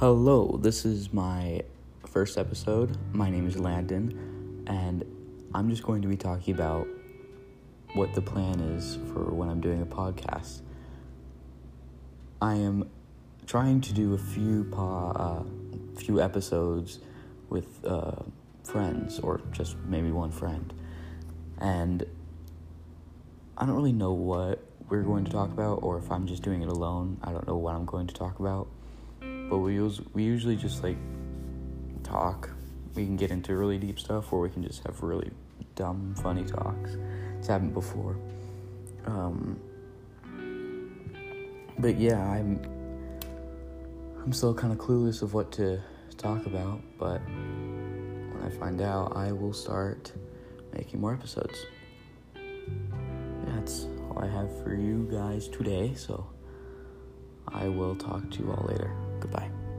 Hello, this is my first episode. My name is Landon, and I'm just going to be talking about what the plan is for when I'm doing a podcast. I am trying to do a few po- uh, few episodes with uh, friends, or just maybe one friend, and I don't really know what we're going to talk about, or if I'm just doing it alone. I don't know what I'm going to talk about, but we we usually just like talk. We can get into really deep stuff, or we can just have really dumb, funny talks. It's happened before. Um, but yeah, I'm I'm still kind of clueless of what to talk about, but when I find out, I will start making more episodes. That's all I have for you guys today, so I will talk to you all later. Goodbye.